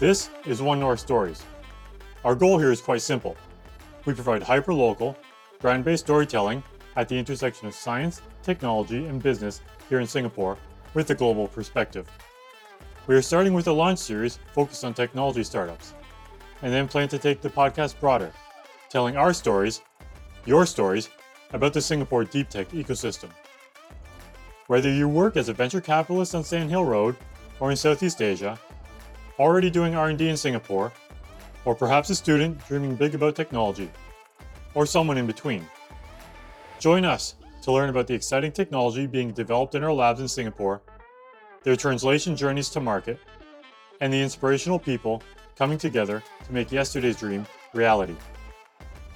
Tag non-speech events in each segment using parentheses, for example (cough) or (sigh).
This is One North Stories. Our goal here is quite simple. We provide hyper-local, brand-based storytelling at the intersection of science, technology, and business here in Singapore with a global perspective. We are starting with a launch series focused on technology startups, and then plan to take the podcast broader, telling our stories, your stories, about the Singapore deep tech ecosystem. Whether you work as a venture capitalist on Sand Hill Road or in Southeast Asia, already doing R&D in Singapore, or perhaps a student dreaming big about technology, or someone in between. Join us to learn about the exciting technology being developed in our labs in Singapore, their translation journeys to market, and the inspirational people coming together to make yesterday's dream reality.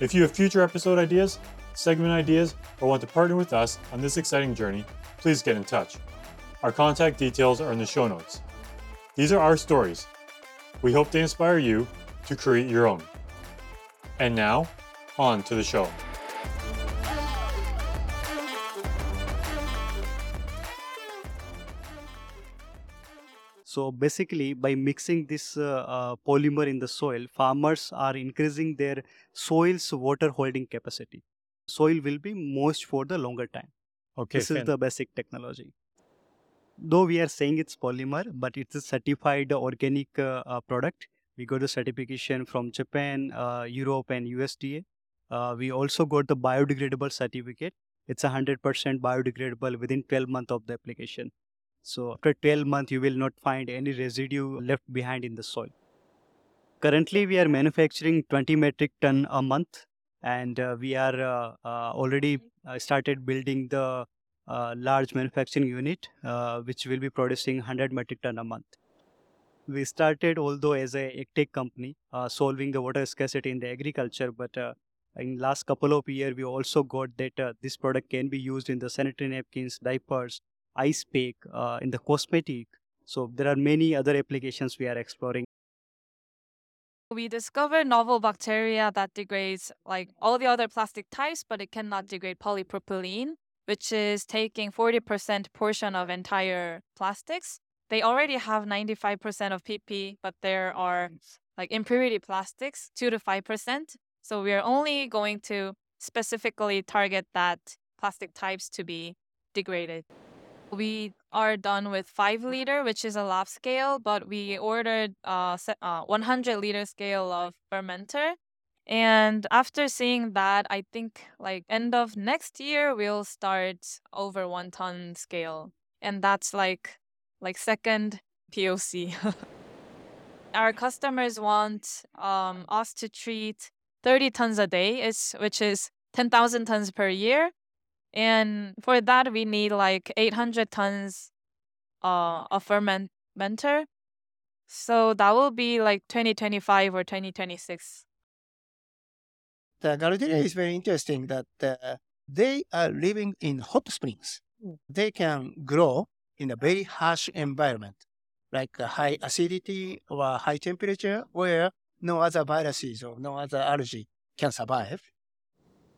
If you have future episode ideas, segment ideas, or want to partner with us on this exciting journey, please get in touch. Our contact details are in the show notes. These are our stories. We hope they inspire you to create your own. And now, on to the show. So basically, by mixing this uh, uh, polymer in the soil, farmers are increasing their soil's water holding capacity. Soil will be moist for the longer time. Okay, this is the basic technology. Though we are saying it's polymer, but it's a certified organic uh, uh, product. We got the certification from Japan, uh, Europe, and USDA. We also got the biodegradable certificate. It's 100% biodegradable within 12 months of the application. So after 12 months, you will not find any residue left behind in the soil. Currently, we are manufacturing 20 metric ton a month, and uh, we are uh, uh, already started building the uh, large manufacturing unit, uh, which will be producing 100 metric ton a month. We started, although as a tech company, uh, solving the water scarcity in the agriculture, but uh, in last couple of years, we also got that uh, this product can be used in the sanitary napkins, diapers, ice pack, uh, in the cosmetic. So there are many other applications we are exploring. We discovered novel bacteria that degrades like all the other plastic types, but it cannot degrade polypropylene, which is taking 40% portion of entire plastics. They already have 95% of PP, but there are like impurity plastics, 2 to 5%. So we are only going to specifically target that plastic types to be degraded. We are done with 5 liter, which is a lab scale, but we ordered uh, se- uh 100 liter scale of fermenter. And after seeing that, I think like end of next year we'll start over 1 ton scale. And that's like like second POC. (laughs) Our customers want um, us to treat 30 tons a day, is which is 10,000 tons per year. And for that, we need like 800 tons uh, of fermenter. So that will be like 2025 or 2026. Galdieria is very interesting that uh, they are living in hot springs. They can grow in a very harsh environment, like a high acidity or high temperature, where no other viruses or no other algae can survive.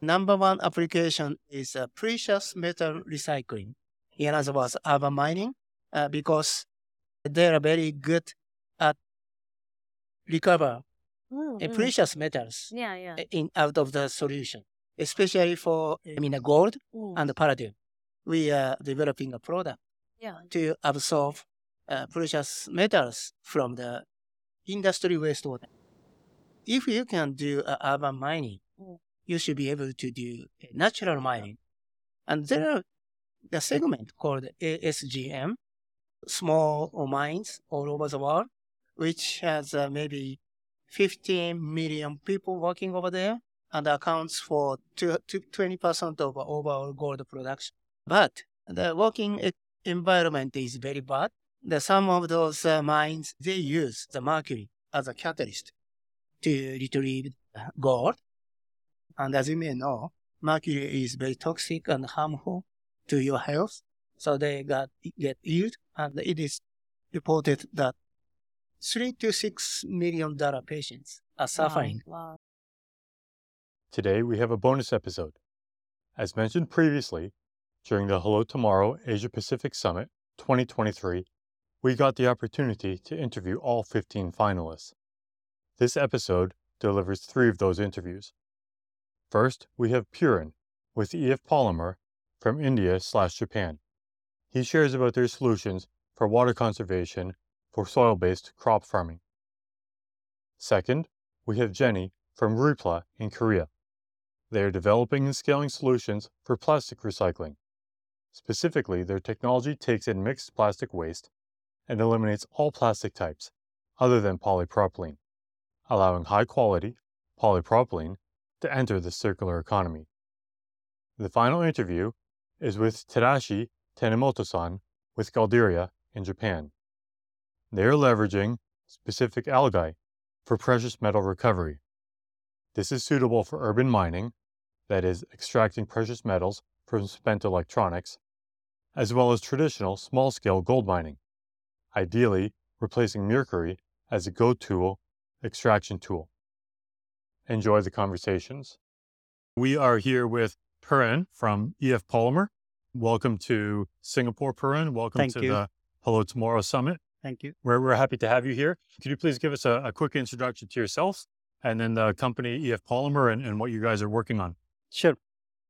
Number one application is uh, precious metal recycling. In other words, urban mining, uh, because they are very good at recover Mm, uh, precious metals Yeah, yeah. uh, in out of the solution, especially for I mean, gold Mm. and palladium. We are developing a product yeah. to absorb uh, precious metals from the industry wastewater. If you can do uh, urban mining, Mm. you should be able to do natural mining. And there are the segment called ASGM, small mines all over the world, which has uh, maybe 15 million people working over there and accounts for two- two- 20% of overall gold production. But the working environment is very bad. The, some of those uh, mines, they use the mercury as a catalyst to retrieve gold. And as you may know, mercury is very toxic and harmful to your health. So they got get yield, and it is reported that three to six million dollar patients are suffering. Wow. Today we have a bonus episode. As mentioned previously, during the Hello Tomorrow Asia Pacific Summit 2023, we got the opportunity to interview all 15 finalists. This episode delivers three of those interviews. First, we have Puran with EF Polymer from India slash Japan. He shares about their solutions for water conservation for soil-based crop farming. Second, we have Jenny from Repla in Korea. They are developing and scaling solutions for plastic recycling. Specifically, their technology takes in mixed plastic waste and eliminates all plastic types other than polypropylene, allowing high quality polypropylene to enter the circular economy. The final interview is with Tadashi Tanimoto-san with Galdieria in Japan. They are leveraging specific algae for precious metal recovery. This is suitable for urban mining, that is, extracting precious metals from spent electronics, as well as traditional small scale gold mining, ideally replacing mercury as a go to extraction tool. Enjoy the conversations. We are here with Puran from EF Polymer. Welcome to Singapore, Puran. Welcome Thank to you. the Hello Tomorrow Summit. Thank you. We're, we're happy to have you here. Could you please give us a, a quick introduction to yourself and then the company EF Polymer and, and what you guys are working on? Sure.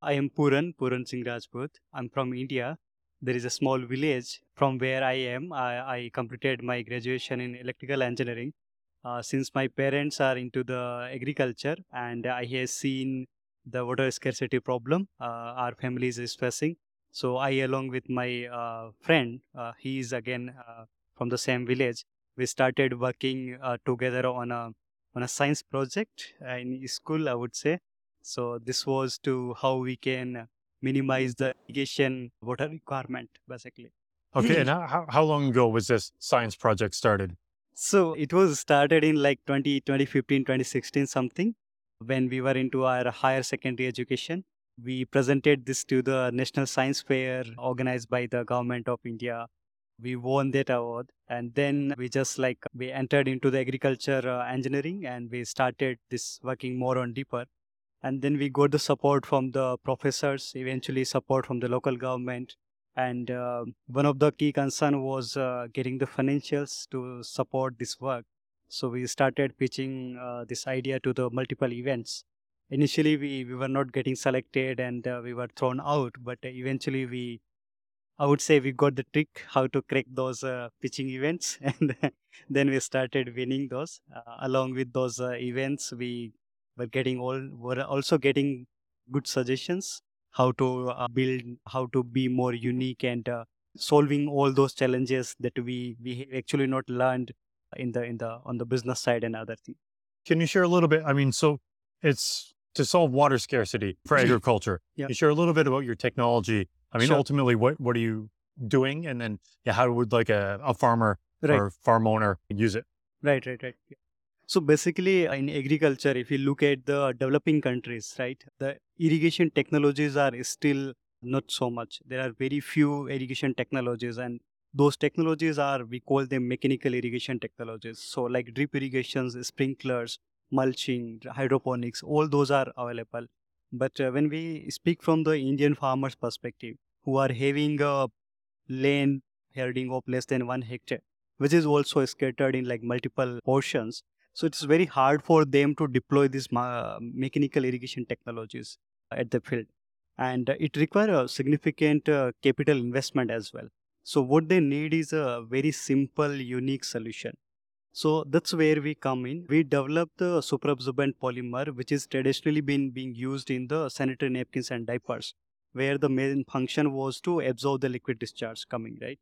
I am Puran, Puran Singh Rajput. I'm from India. There is a small village from where I am. I, I completed my graduation in electrical engineering. Uh, since my parents are into the agriculture and I have seen the water scarcity problem uh, our family is facing. So I, along with my uh, friend, uh, he is again uh, from the same village. We started working uh, together on a on a science project in school, I would say. So this was to how we can minimize the irrigation water requirement, basically. Okay, (laughs) and how, how- how long ago was this science project started? So it was started in like 20, 2015, 2016 something when we were into our higher secondary education. We presented this to the National Science Fair organized by the government of India. We won that award. And then we just like we entered into the agriculture uh, engineering and we started this working more on deeper. And then we got the support from the professors, eventually support from the local government, and uh, one of the key concern was uh, getting the financials to support this work. So we started pitching uh, this idea to the multiple events. Initially we, we were not getting selected and uh, we were thrown out but eventually we i would say we got the trick how to crack those uh, pitching events (laughs) and then we started winning those uh, along with those uh, events we were getting all were also getting good suggestions how to uh, build how to be more unique and uh, solving all those challenges that we we actually not learned in the in the on the business side and other things Can you share a little bit? I mean, so it's to solve water scarcity for (laughs) agriculture. Yeah. You share a little bit about your technology. I mean, Sure. ultimately, what, what are you doing? And then yeah, how would like a, a farmer Right. or farm owner use it? right right right Yeah. so basically in agriculture if you look at the developing countries right the irrigation technologies are still not so much there are very few irrigation technologies and those technologies are we call them mechanical irrigation technologies so like drip irrigations sprinklers mulching hydroponics all those are available but uh, when we speak from the indian farmers perspective who are having a land herding of less than 1 hectare which is also scattered in like multiple portions so it's very hard for them to deploy these ma- mechanical irrigation technologies at the field. And it requires a significant uh, capital investment as well. So what they need is a very simple unique solution so that's where we come in. We developed the superabsorbent polymer which is traditionally been being used in the sanitary napkins and diapers where the main function was to absorb the liquid discharge coming right?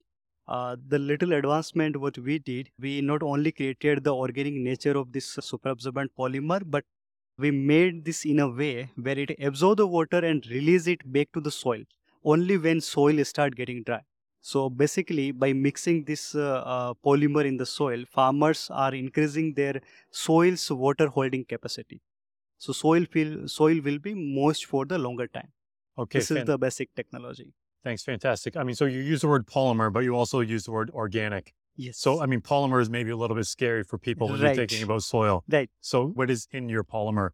Uh, the little advancement what we did we not only created the organic nature of this superabsorbent polymer but we made this in a way where it absorbs the water and release it back to the soil only when soil start getting dry so basically by mixing this uh, uh, polymer in the soil farmers are increasing their soil's water holding capacity so soil feel, soil will be moist for the longer time Okay. this is the basic technology Thanks. Fantastic. I mean, so you use the word polymer, but you also use the word organic. yes So, I mean, polymer is maybe a little bit scary for people when you're Right. thinking about soil. right So, what is in your polymer?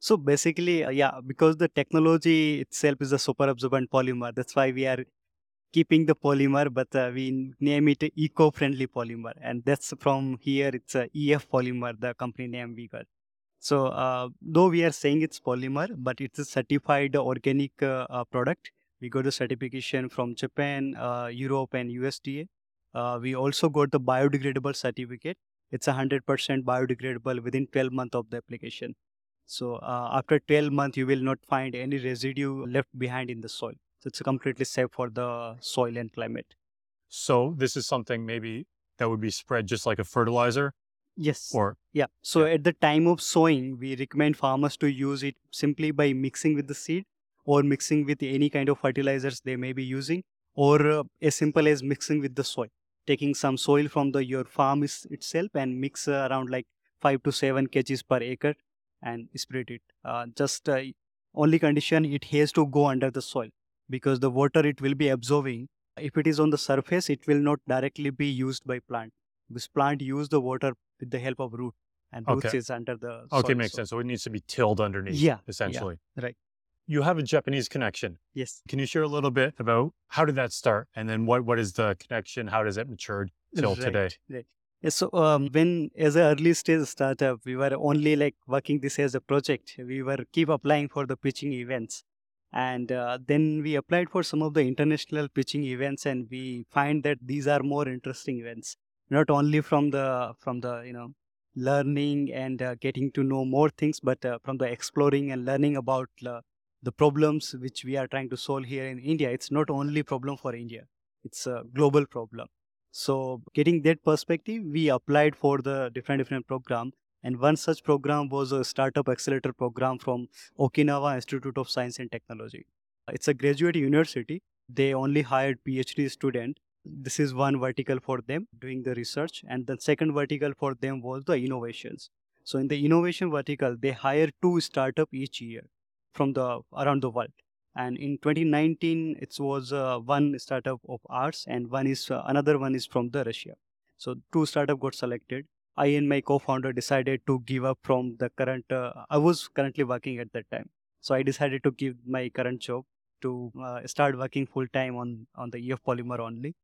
So basically, uh, yeah, because the technology itself is a super absorbent polymer, that's why we are keeping the polymer, but uh, we name it eco-friendly polymer, and that's from here. It's a EF polymer, the company name we got. So uh, though we are saying it's polymer, but it's a certified organic uh, uh, product. We got the certification from Japan, uh, Europe, and USDA. Uh, we also got the biodegradable certificate. It's 100% biodegradable within 12 months of the application. So uh, after 12 months, you will not find any residue left behind in the soil. It's completely safe for the soil and climate. So this is something maybe that would be spread just like a fertilizer Yes. or Yeah. So Yeah. at the time of sowing, we recommend farmers to use it simply by mixing with the seed or mixing with any kind of fertilizers they may be using, or uh, as simple as mixing with the soil. Taking some soil from the your farm is, itself and mix uh, around like five to seven kgs per acre and spread it. Uh, just uh, only condition it has to go under the soil because the water it will be absorbing. If it is on the surface, it will not directly be used by plant. This plant use the water with the help of root and roots Okay. is under the okay, makes so- sense. So it needs to be tilled underneath. Yeah, yeah, essentially. right. You have a Japanese connection. Yes. Can you share a little bit about how did that start, and then what what is the connection? How does it mature till today? Right, right. Yeah, so um, when as an early stage startup, we were only like working this as a project. We were keep applying for the pitching events, and uh, then we applied for some of the international pitching events, and we find that these are more interesting events. Not only from the from the you know learning and uh, getting to know more things, but uh, from the exploring and learning about the problems which we are trying to solve here in India. It's not only problem for India; it's a global problem. So getting that perspective, we applied for the different different program. And one such program was a startup accelerator program from Okinawa Institute of Science and Technology. It's a graduate university. They only hired PhD student. This is one vertical for them doing the research, and the second vertical for them was the innovations. So in the innovation vertical, they hire two startup each year from the around the world and in 2019 it was uh, one startup of ours and one is uh, another one is from the russia so two startup got selected i and my co-founder decided to give up from the current uh, i was currently working at that time. So i decided to give my current job to uh, start working full time on on the ef polymer only.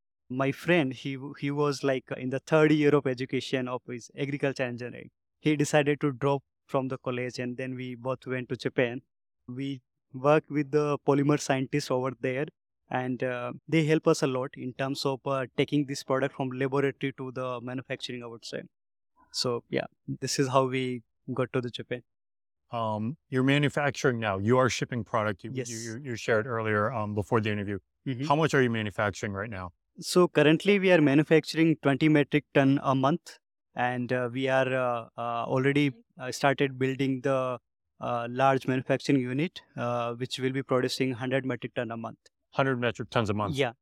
My friend he he was like in the third year of education of his agriculture engineering. He decided to drop from the college and then we both went to japan. We work with the polymer scientists over there and uh, they help us a lot in terms of uh, taking this product from laboratory to the manufacturing i would say so yeah this is how we got to the japan Um, you're manufacturing now. You are shipping product. You, Yes. you, you, shared earlier um, before the interview. Mhm. How much are you manufacturing right now? so currently we are manufacturing 20 metric ton a month and uh, we are uh, uh, already uh, started building the uh, large manufacturing unit uh, which will be producing 100 metric ton a month 100 metric tons a month. yeah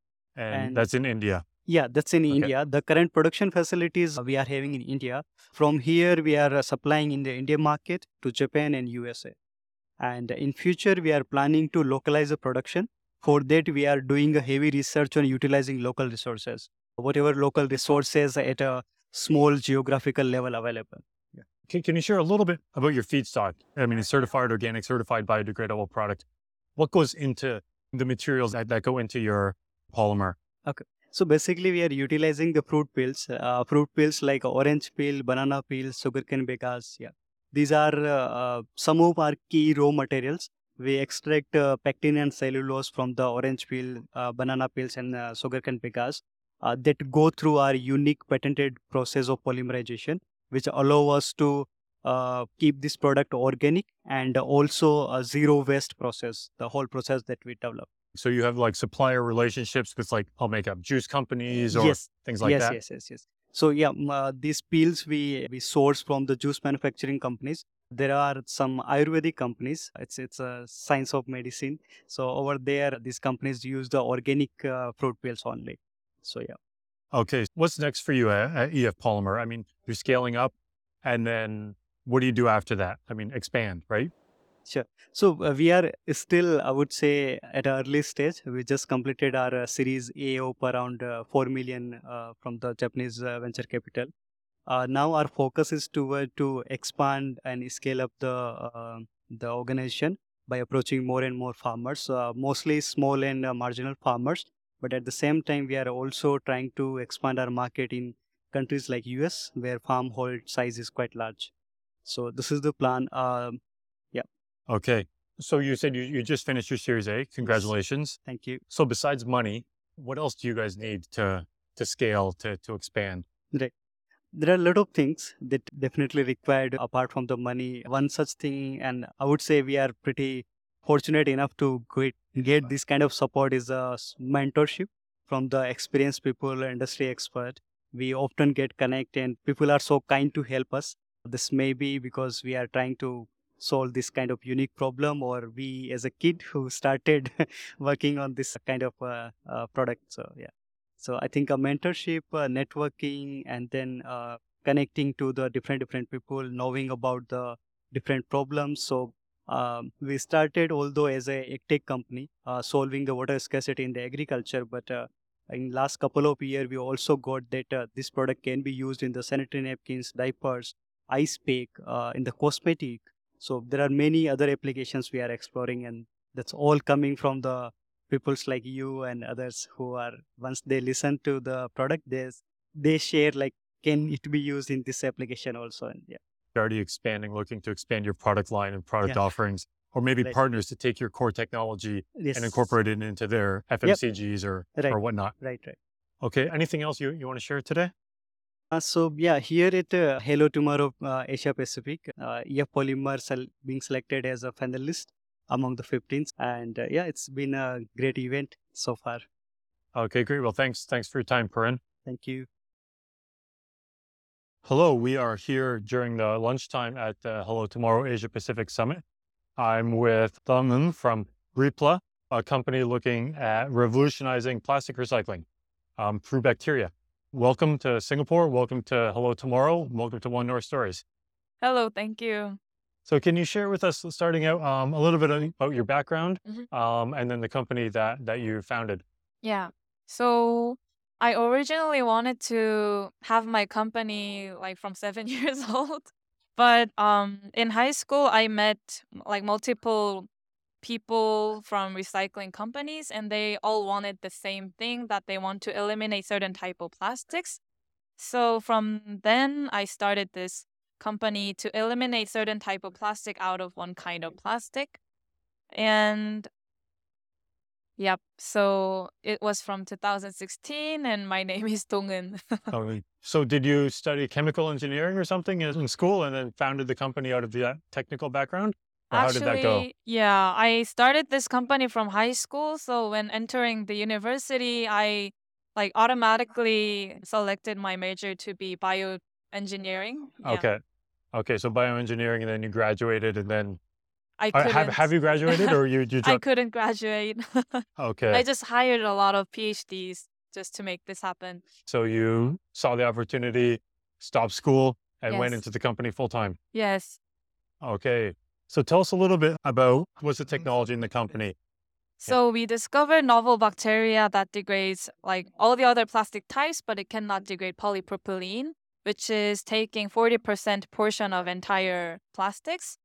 And, and- that's in India. Yeah, that's in Okay. India. The current production facilities we are having in India. From here, we are uh, supplying in the Indian market to Japan and USA. And in future, we are planning to localize the production. For that, we are doing a heavy research on utilizing local resources, whatever local resources at a small geographical level available. Can, can you share a little bit about your feedstock? I mean, it's certified organic, certified biodegradable product. What goes into the materials that, that go into your polymer? So basically, we are utilizing the fruit peels, uh, fruit peels like orange peel, banana peel, sugarcane bagasse. Yeah, these are uh, uh, some of our key raw materials. We extract uh, pectin and cellulose from the orange peel, uh, banana peels, and uh, sugarcane bagasse uh, that go through our unique patented process of polymerization, which allow us to uh, keep this product organic and also a zero waste process. The whole process that we develop. So you have like supplier relationships with like, I'll make up juice companies or yes, things like yes, that. Yes, yes, yes. Yes. So yeah, uh, these peels we we source from the juice manufacturing companies. There are some Ayurvedic companies. It's it's a science of medicine. So over there, these companies use the organic uh, fruit peels only. So yeah. Okay. What's next for you at EF Polymer? I mean, you're scaling up and then what do you do after that? I mean, expand, right? So uh, we are still, I would say, at an early stage. We just completed our uh, Series A of around uh, four million uh, from the Japanese uh, venture capital. Uh, now our focus is toward to expand and scale up the uh, the organization by approaching more and more farmers, uh, mostly small and uh, marginal farmers, But at the same time, we are also trying to expand our market in countries like US, where farm hold size is quite large. So this is the plan. Um, Okay. So you said you, you just finished your Series A. Congratulations. thank you. So besides money, what else do you guys need to to scale to to expand? Right. There are a lot of things that definitely required apart from the money. One such thing, and I would say we are pretty fortunate enough to get, get this kind of support is uh, a mentorship from the experienced people, industry expert. We often get connect and people are so kind to help us. This may be because we are trying to solve this kind of unique problem or we as a kid who started (laughs) working on this kind of uh, uh, product. So yeah. So I think a mentorship, uh, networking, and then uh, connecting to the different different people, knowing about the different problems. So um, we started, although as a tech company, uh, solving the water scarcity in the agriculture, but uh, in last couple of years, we also got that this product can be used in the sanitary napkins, diapers, ice pick, uh, in the cosmetic. So there are many other applications we are exploring, and that's all coming from the peoples like you and others who are once they listen to the product they they share like can it be used in this application also and yeah You're already expanding, looking to expand your product line and product Yeah. offerings, or maybe Right. partners to take your core technology yes and incorporate it into their FMCGs or Right. or whatnot. right right Okay. Anything else you, you want to share today? Uh, so yeah here at uh, hello tomorrow uh, asia pacific uh, ef polymer sel- being selected as a finalist among the 15s and uh, yeah it's been a great event so far Okay, great. Well, thanks. Thanks for your time, Corinne. thank you Hello, we are here during the lunchtime at the Hello Tomorrow Asia Pacific Summit. I'm with Thungun from Repla, a company looking at revolutionizing plastic recycling um, through bacteria. Welcome to Singapore. Welcome to Hello Tomorrow. Welcome to One North Stories. Hello, thank you. So, can you share with us, starting out, um, a little bit about your background Mhm. um, and then the company that that you founded? Yeah. So I originally wanted to have my company like from seven (laughs) years old. But um in high school I met like multiple people from recycling companies and they all wanted the same thing that they want to eliminate certain type of plastics. So from then I started this company to eliminate certain type of plastic out of one kind of plastic. And Yep. So it was from 2016, and my (laughs) name is Dong은. (laughs) Oh, so, did you study chemical engineering or something in in school and then founded the company out of the uh, technical background? Or how did that go? Actually, yeah, I started this company from high school. So when entering the university, I like automatically selected my major to be bioengineering. Yeah. Okay. Okay. So bioengineering, and then you graduated, and then I uh, couldn't. have have you graduated or you you (laughs) I couldn't graduate. (laughs) Okay. I just hired a lot of PhDs just to make this happen. so you saw the opportunity, stopped school, and went into the company full time. Yes. Okay. So tell us a little bit about what's the mm-hmm. technology in the company. So we discovered novel bacteria that degrades like all the other plastic types, but it cannot degrade polypropylene, which is taking 40% portion of entire plastics.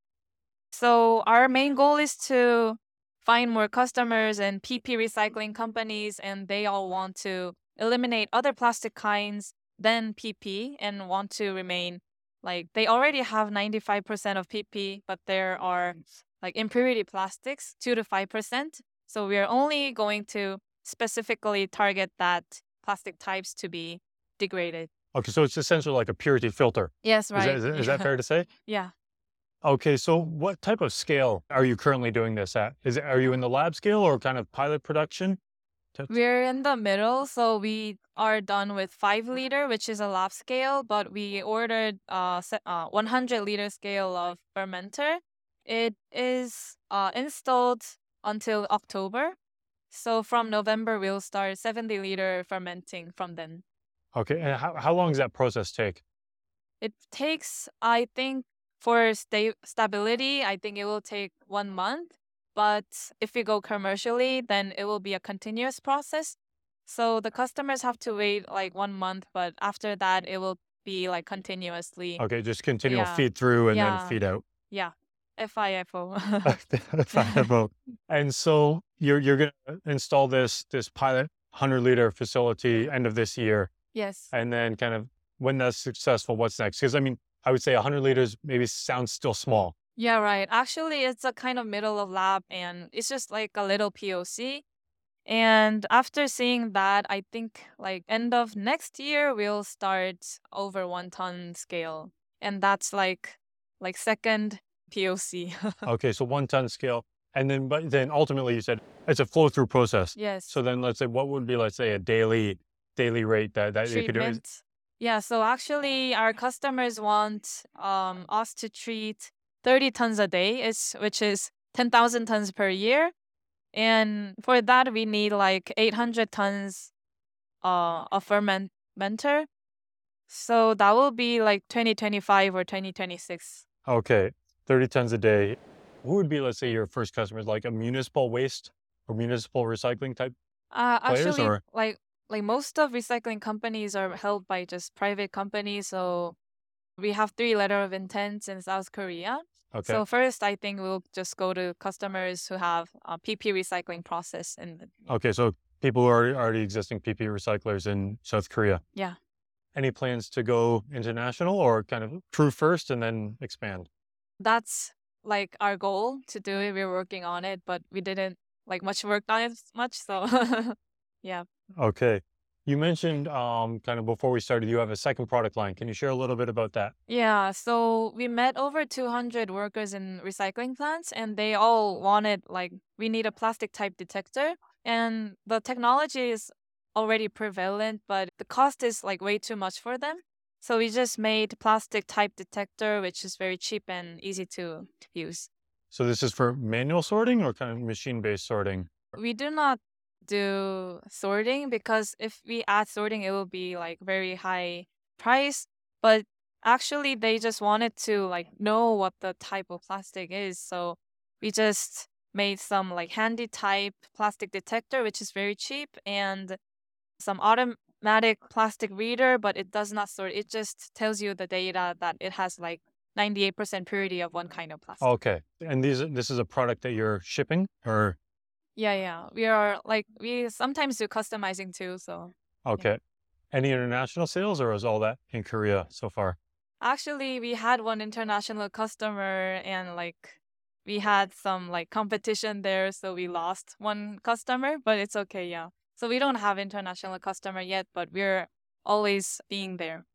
So our main goal is to find more customers and PP recycling companies, and they all want to eliminate other plastic kinds than PP and want to remain like they already have 95% of PP, but there are like impurity plastics, 2 to 5%. So we are only going to specifically target that plastic types to be degraded. Okay. So it's essentially like a purity filter. Yes, Is, right. that, is, that- is that fair to say? (laughs) Yeah. Okay. So what type of scale are you currently doing this at? Is it, are you in the lab scale or kind of pilot production? We're in the middle, so we are done with five liter, which is a lab scale, but we ordered uh, uh 100 liter scale of fermenter. It is uh, installed until October. So from November, we'll start 70 liter fermenting from then. Okay. And how, how long does that process take? It takes, I think, for sta- stability, I think it will take one month. But if we go commercially, then it will be a continuous process. So the customers have to wait like one month, but after that, it will be like continuously. Okay. Just continual Yeah. feed through and Yeah. then feed out. Yeah. FIFO. (laughs) FIFO. and so you're you're gonna install this this pilot 100 liter facility end of this year, Yes. and then kind of when that's successful, what's next? Because I mean, I would say 100 liters maybe sounds still small. Yeah, right. Actually, it's a kind of middle of lab and it's just like a little POC. And after seeing that, I think like end of next year we'll start over one ton scale. And that's like like second POC. (laughs) Okay, so one ton scale, and then but then ultimately you said it's a flow through process. yes. So then let's say what would be let's say a daily daily rate that that you could do? Yeah, so actually our customers want um us to treat 30 tons a day, is which is 10,000 tons per year. And for that we need like 800 tons uh of fermenter. So that will be like 2025 or 2026. Okay, 30 tons a day. Who would be, let's say, your first customers, like a municipal waste or municipal recycling type? Uh, Players actually, or- like like most of recycling companies are held by just private companies. So we have three letter of intents in South Korea. Okay. So first, I think we'll just go to customers who have a PP recycling process in the, okay, so people who are already existing PP recyclers in South Korea. Yeah. Any plans to go international or kind of prove first and then expand? that's like our goal to do it. We're working on it, but we didn't like much work on it much. So (laughs) yeah. Okay. You mentioned um, kind of before we started, you have a second product line. Can you share a little bit about that? Yeah, so we met over 200 workers in recycling plants, and they all wanted, like, we need a plastic type detector. And the technology is already prevalent, but the cost is like way too much for them. So we just made plastic type detector, which is very cheap and easy to use. So this is for manual sorting or kind of machine based sorting? We do not do sorting because if we add sorting, it will be like very high price. But actually, they just wanted to like know what the type of plastic is. So we just made some like handy type plastic detector, which is very cheap, and some automatic plastic reader, but it does not sort. It just tells you the data that it has like 98% purity of one kind of plastic. Okay. And these this is a product that you're shipping or Yeah, yeah. We are like we sometimes do customizing too. So okay. Any international sales or is all that in Korea so far? actually, we had one international customer, and like we had some like competition there, so we lost one customer. But it's okay, yeah. So we don't have international customer yet, but we're always being there.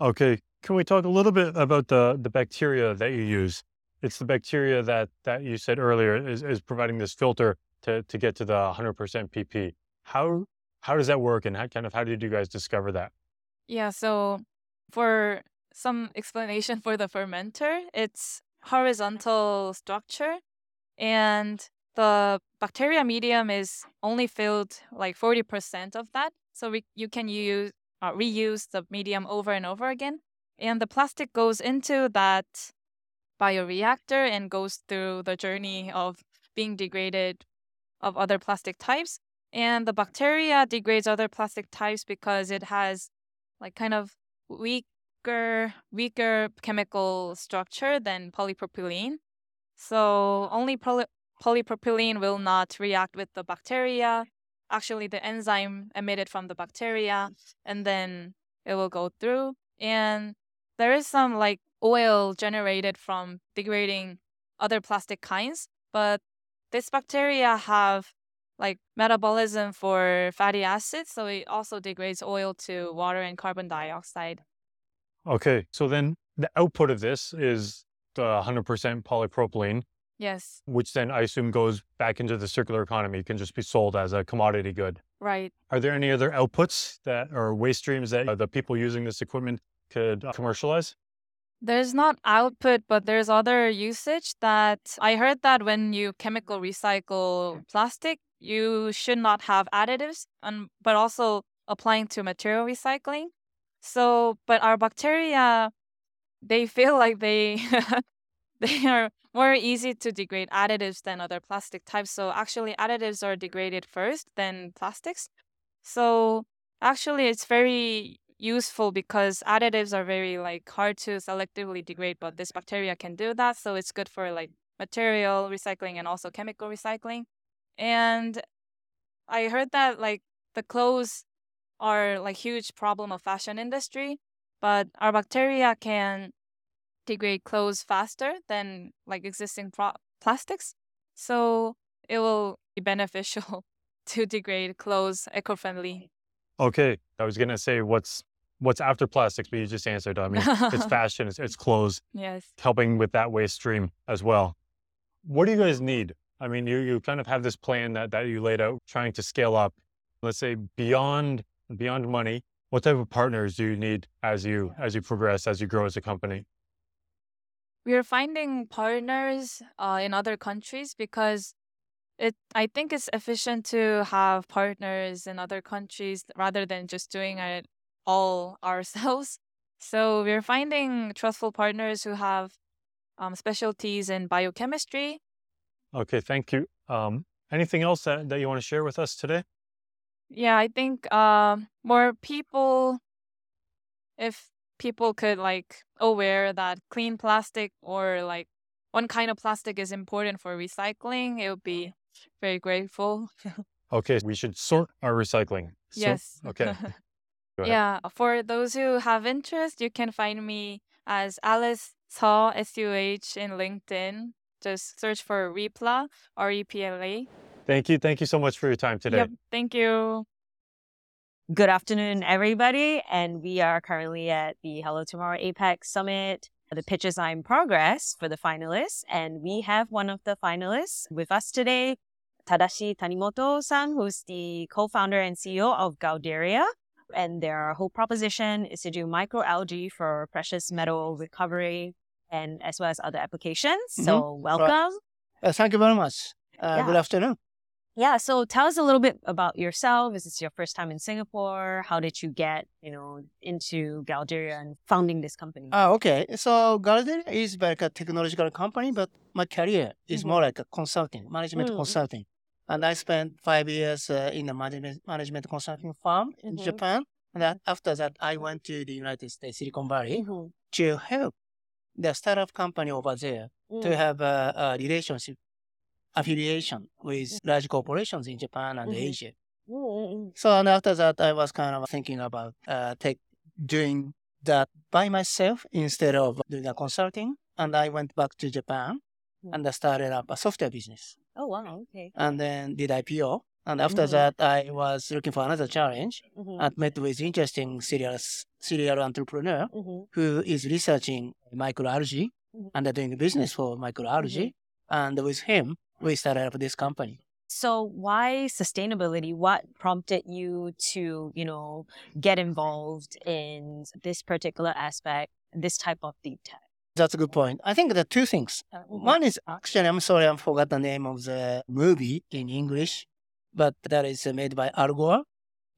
Okay. Can we talk a little bit about the the bacteria that you use? It's the bacteria that that you said earlier is, is providing this filter to, to get to the 100% PP. How how does that work and how kind of how did you guys discover that? Yeah. So for some explanation for the fermenter, it's horizontal structure, and the bacteria medium is only filled like 40% of that. So we, you can use uh, reuse the medium over and over again. And the plastic goes into that bioreactor and goes through the journey of being degraded of other plastic types. And the bacteria degrades other plastic types because it has like kind of weaker weaker chemical structure than polypropylene. So only poly- polypropylene will not react with the bacteria. Actually, the enzyme emitted from the bacteria, and then it will go through. And there is some like oil generated from degrading other plastic kinds, but this bacteria have like metabolism for fatty acids, so it also degrades oil to water and carbon dioxide. Okay. So then the output of this is the 100% polypropylene, Yes, which then I assume goes back into the circular economy. It can just be sold as a commodity good. right. Are there any other outputs that or waste streams that uh, the people using this equipment could uh, commercialize? There's not output, but there's other usage that I heard that when you chemical recycle plastic, you should not have additives, and but also applying to material recycling. So, but our bacteria, they feel like they (laughs) they are more easy to degrade additives than other plastic types. So actually, additives are degraded first, then plastics. So actually, it's very useful because additives are very like hard to selectively degrade, but this bacteria can do that. So it's good for like material recycling and also chemical recycling. And I heard that like the clothes are like huge problem of fashion industry, but our bacteria can degrade clothes faster than like existing pro- plastics. So it will be beneficial (laughs) to degrade clothes eco-friendly. Okay, I was gonna say what's what's after plastics, but you just answered. I mean, it's (laughs) fashion, it's, it's clothes, Yes. helping with that waste stream as well. What do you guys need? I mean, you you kind of have this plan that that you laid out, trying to scale up. Let's say beyond beyond money. What type of partners do you need as you as you progress, as you grow as a company? we are finding partners uh, in other countries because it I think it's efficient to have partners in other countries rather than just doing it all (laughs) ourselves. So we're finding trustful partners who have um, specialties in biochemistry. Okay, thank you. Um, anything else that, that you want to share with us today? Yeah, I think um, more people, if people could like aware that clean plastic or like one kind of plastic is important for recycling, it would be very grateful. (laughs) Okay, we should sort our recycling. So- yes. (laughs) okay. Yeah. For those who have interest, you can find me as Alice Suh S U H in LinkedIn. Just search for Repla R E P L A. Thank you. Thank you so much for your time today. Yep. Thank you. Good afternoon, everybody. And we are currently at the Hello Tomorrow APAC Summit. The pitches are in progress for the finalists, and we have one of the finalists with us today, Tadashi Tanimoto-san, who's the co-founder and CEO of Galdieria. And their whole proposition is to do microalgae for precious metal recovery and as well as other applications. So welcome. Uh, thank you very much. Uh, Good afternoon. Yeah, so tell us a little bit about yourself. Is this your first time in Singapore? How did you get, you know, into Galdieria and founding this company? Ah, okay. So Galdieria is like a technological company, but my career is Mhm. more like a consulting, management Mm. consulting. And I spent five years uh, in a management, management consulting firm in Mhm. Japan. And then after that, I went to the United States, Silicon Valley, Mhm. to help the startup company over there to Mm. have a, a relationship, affiliation with large corporations in Japan and Mhm. Asia. Mm, mm, mm. So and after that, I was kind of thinking about uh, take doing that by myself instead of doing a consulting. And I went back to Japan Mm. and I started up a software business Oh, wow. Okay. and then did IPO. And after Mhm. that, I was looking for another challenge Mhm. and met with interesting serial, serial entrepreneur Mhm. who is researching microalgae Mhm. and doing business for microalgae. And with him, we started up this company. So why sustainability? What prompted you to, you know, get involved in this particular aspect, this type of deep tech? That's a good point. I think there are two things. One is actually, I'm sorry, I forgot the name of the movie in English, but that is uh, made by Al Gore.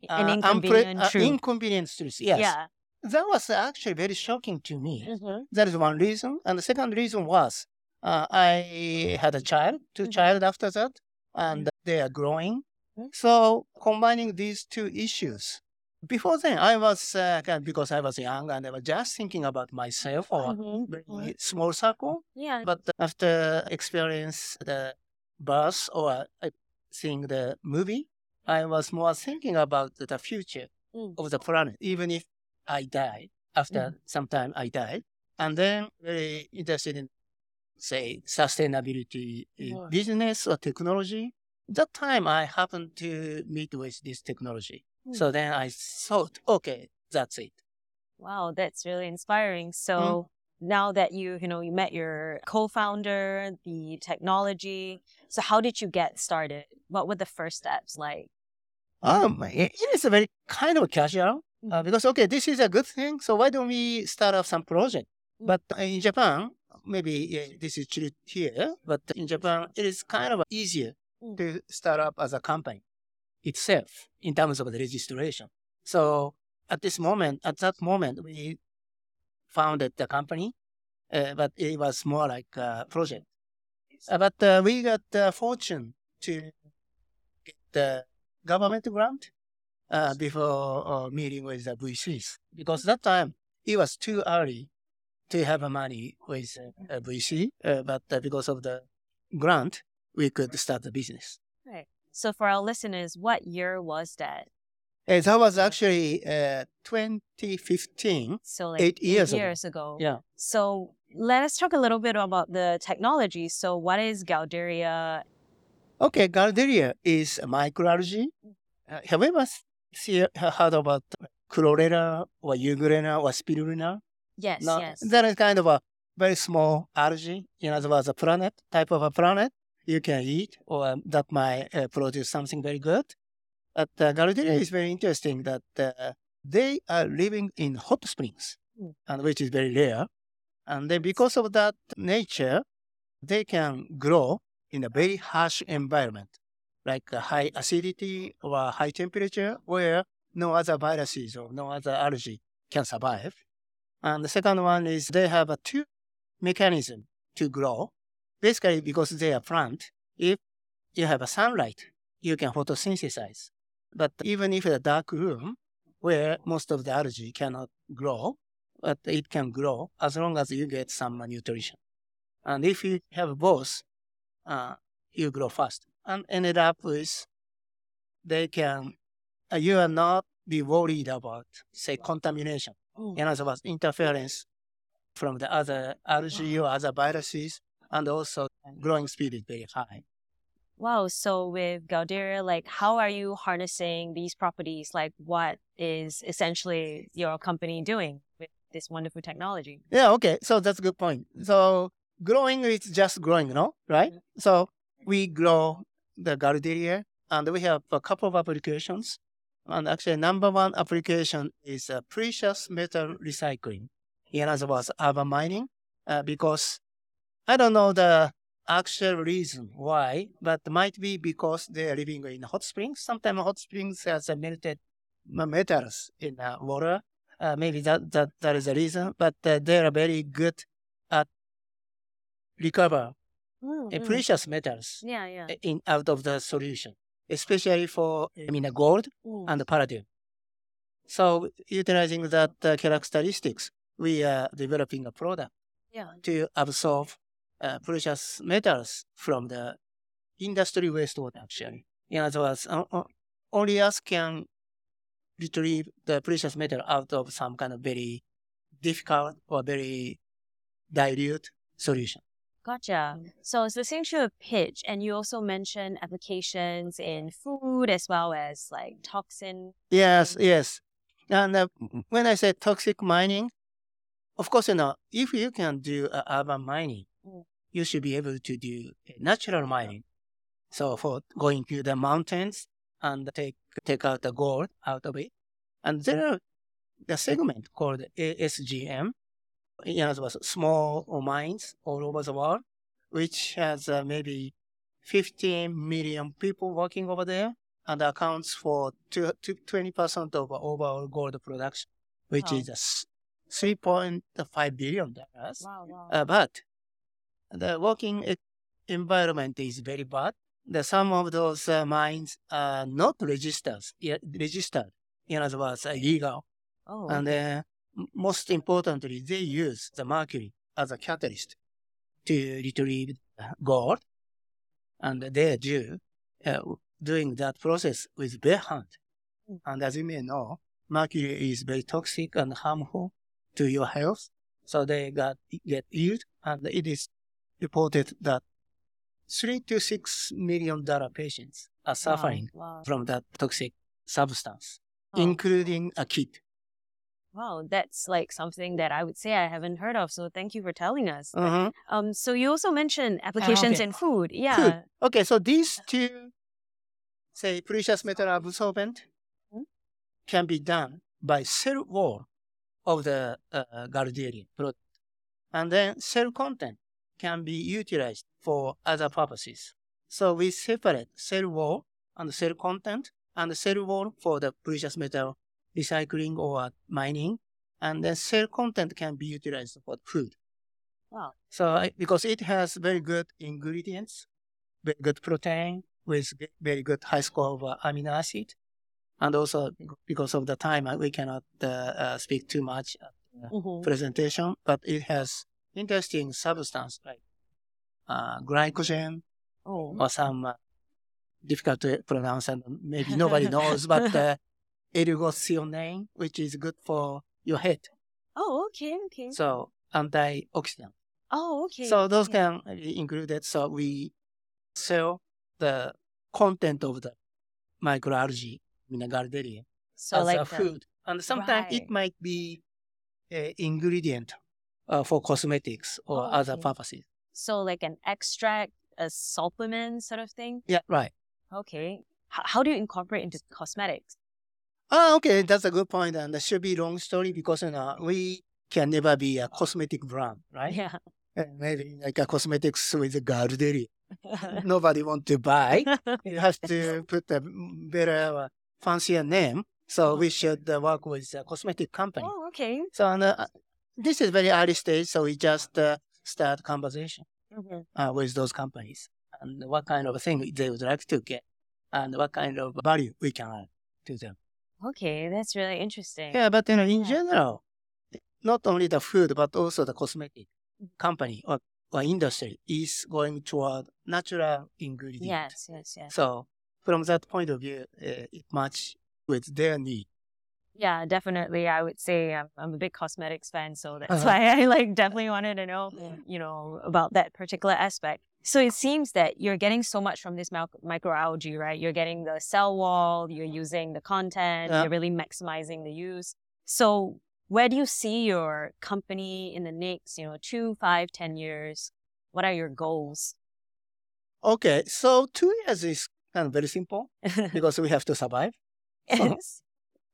An Uh, inconvenient uh, truth. Inconvenient truth. Yes. Yeah. That was actually very shocking to me. Mhm. That is one reason. And the second reason was uh, I had a child, 2 Mhm. child after that, and they are growing. Mhm. So combining these two issues. Before then, I was, uh, kind of- because I was young and I was just thinking about myself or Mhm. very small circle. Yeah. But after experience the birth or uh, seeing the movie, I was more thinking about the future Mm. of the planet, even if I die. After some time, I die, and then very interested in, say, sustainability in business or technology. That time, I happened to meet with this technology. So then I thought, okay, that's it. Wow, that's really inspiring. So now that you, you know, you met your co-founder, the technology. So how did you get started? What were the first steps like? Um, it it is a very kind of casual uh, Mhm. because okay, this is a good thing. So why don't we start up some project? Mm. But in Japan, maybe this is true here, but in Japan, it is kind of easier Mm. to start up as a company itself in terms of the registration. So at this moment, at that moment, we founded the company, uh, but it was more like a project. Uh, but uh, we got the fortune to get the government grant uh, before uh, meeting with the VCs because that time it was too early to have money with a VC, uh, but uh, because of the grant, we could start the business. So for our listeners, what year was that? Uh, that was actually uh, 2015. So like Eight years ago. years ago. Yeah. So let us talk a little bit about the technology. So what is Galdieria? Okay, Galdieria is a microalgae. Uh, have you ever see, heard about chlorella or euglena or spirulina? Yes, No, yes. That is kind of a very small algae. In other words, a planet, type of a planet you can eat or um, that might uh, produce something very good. But uh, Galdieria is very interesting that uh, they are living in hot springs, Mm. and which is very rare. And then because of that nature, they can grow in a very harsh environment, like a high acidity or high temperature, where no other viruses or no other algae can survive. And the second one is they have a two mechanism to grow. Basically, because they are plant, if you have a sunlight, you can photosynthesize. But even if a dark room where most of the algae cannot grow, but it can grow as long as you get some nutrition. And if you have both, uh, you grow fast. And ended up with they can, uh, you are not be worried about, say, contamination. Mm. In other words, interference from the other algae or other viruses, and also growing speed is very high. Wow. So with Galdieria, like how are you harnessing these properties? Like what is essentially your company doing with this wonderful technology? Yeah, okay. So that's a good point. So growing is just growing, no? Right? So we grow the Galdieria and we have a couple of applications. And actually, number one application is uh, precious metal recycling. In other words, urban mining, uh, because I don't know the actual reason why, but might be because they are living in hot springs. Sometimes hot springs has melted metals in uh, water. Uh, maybe that, that, that is the reason, but uh, they are very good at recover Mm, uh, mm. precious metals Yeah, yeah. in out of the solution, especially for I mean gold Mm. and palladium. So utilizing that uh, characteristics, we are developing a product Yeah. to absorb uh, precious metals from the industry wastewater. Actually, in other words, only us can retrieve the precious metal out of some kind of very difficult or very dilute solution. Gotcha. So it's listening to a pitch, and you also mentioned applications in food as well as like toxin. Yes, yes. And uh, when I say toxic mining, of course, you know, if you can do uh, urban mining. You should be able to do natural mining. So for going to the mountains and take take out the gold out of it, and there are the segment called ASGM, in other words, small mines all over the world, which has uh, maybe 15 million people working over there and accounts for two, two, 20% of overall gold production, which Wow. is a s- 3.5 billion. dollars. Wow, wow. Uh, but the working environment is very bad. The, some of those uh, mines are not registered, yet registered, in other words, illegal. oh, And uh, most importantly, they use the mercury as a catalyst to retrieve gold. And they do uh, doing that process with bare hand. Mm. And as you may know, mercury is very toxic and harmful to your health. So they got get ill, and it is reported that three to six million dollar patients are suffering Wow, wow. from that toxic substance, Oh, including a kid. wow, that's like something that I would say I haven't heard of. So thank you for telling us. Uh-huh. Um, so you also mentioned applications okay. in food. Yeah. Food. Okay, so these two, say, precious metal absorbent Mhm. can be done by cell wall of the uh, Garderian product. And then cell content can be utilized for other purposes. So we separate cell wall and cell content and cell wall for the precious metal recycling or mining. And then cell content can be utilized for food. Wow. So because it has very good ingredients, very good protein with very good high score of uh, amino acid, and also because of the time uh, we cannot uh, uh, speak too much at the Mhm. presentation, but it has interesting substance like uh, glycogen Oh. or some uh, difficult to pronounce and maybe (laughs) nobody knows, but uh, ergothioneine, which is good for your head. Oh, okay, okay. So antioxidant. oh, okay. So those okay. can be included. So we sell the content of the microalgae in a Galdieria so as like a the- food. And sometimes Right. it might be an ingredient uh, for cosmetics or Oh, other okay. purposes. so like an extract, a supplement sort of thing. Yeah, right. Okay. H- how do you incorporate into cosmetics? Ah, okay, that's a good point, and that should be long story because you know we can never be a cosmetic brand, right? Yeah. Maybe like a cosmetics with a Galdieria. (laughs) Nobody want to buy. (laughs) You have to put a better, uh, fancier name. So we should uh, work with a cosmetic company. oh, okay. So and, uh, this is very early stage, so we just uh, start conversation Mhm. uh, with those companies and what kind of thing they would like to get and what kind of value we can add to them. Okay, that's really interesting. Yeah, but you know, in Yeah. general, not only the food but also the cosmetic company or, or industry is going toward natural ingredients. Yes, yes, yes. So from that point of view, uh, it match with their need. Yeah, definitely. I would say I'm, I'm a big cosmetics fan, so that's Uh-huh. why (laughs) I like definitely wanted to know, you know, about that particular aspect. So it seems that you're getting so much from this microalgae, right? You're getting the cell wall, you're using the content, Yeah. you're really maximizing the use. So where do you see your company in the next, you know, two, five, ten years? What are your goals? Okay, so two years is kind of very simple (laughs) because we have to survive, yes.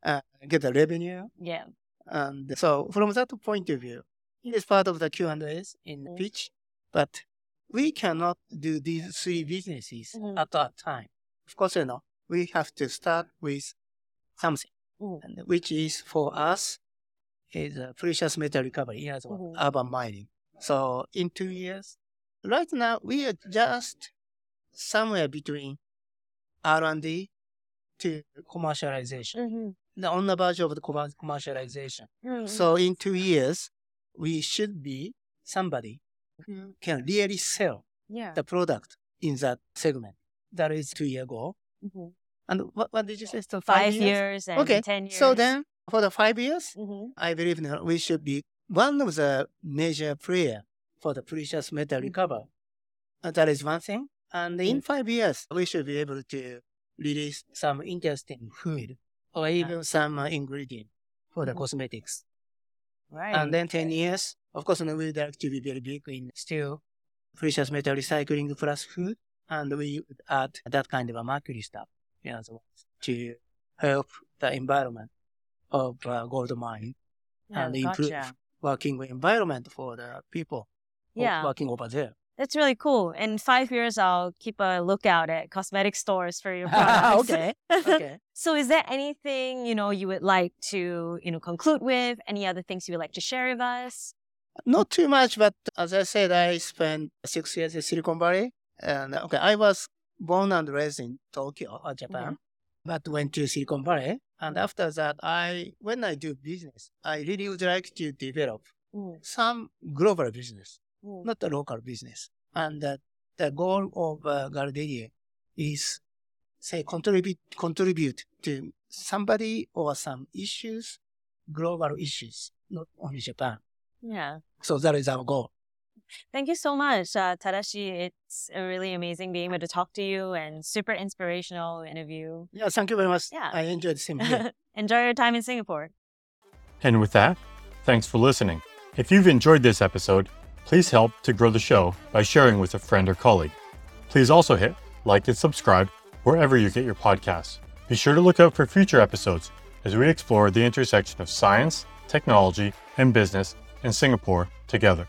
Uh, get the revenue, Yeah. and so from that point of view, it is part of the Q and A's in the Mm. pitch, but we cannot do these three businesses Mhm. at a time. Of course, you know, we have to start with something, Mm. and which is for us is uh, precious metal recovery, as well, Mhm. urban mining. So in two years, right now we are just somewhere between R and D to commercialization, Mm-hmm. On the verge of the commercialization. Mm-hmm. So in two years, we should be somebody who can really sell yeah. the product in that segment. That is two year goal. Mhm. And what, what did you say? So Five years and Okay. ten years. So then for the five years, Mhm. I believe we should be one of the major player for the precious metal Mhm. recovery. Uh, that is one thing. And in Mm. five years, we should be able to release some interesting food or even some uh, ingredient for the Mhm. cosmetics. Right. And then 10 years, of course, we would like to be very big in still precious metal recycling plus food. And we would add that kind of a mercury stuff you know, so to help the environment of uh, gold mine Yeah, and improve gotcha. working environment for the people Yeah. working over there. That's really cool. In five years, I'll keep a lookout at cosmetic stores for your (laughs) products. okay. (laughs) Okay. so, is there anything you know you would like to you know conclude with? Any other things you would like to share with us? Not too much, but as I said, I spent six years in Silicon Valley. And okay, I was born and raised in Tokyo, or Japan, but went to Silicon Valley. And after that, I when I do business, I really would like to develop Mm, some global business, mm, not a local business. And uh, the goal of uh, Galdieria is, say, contribute contribute to somebody or some issues, global issues, not only Japan. Yeah. So that is our goal. Thank you so much, uh, Tadashi. It's uh, really amazing being able to talk to you and super inspirational interview. Yeah, thank you very much. Yeah. I enjoyed seeing you. (laughs) Enjoy your time in Singapore. And with that, thanks for listening. If you've enjoyed this episode, please help to grow the show by sharing with a friend or colleague. Please also hit like and subscribe wherever you get your podcasts. Be sure to look out for future episodes as we explore the intersection of science, technology, and business in Singapore together.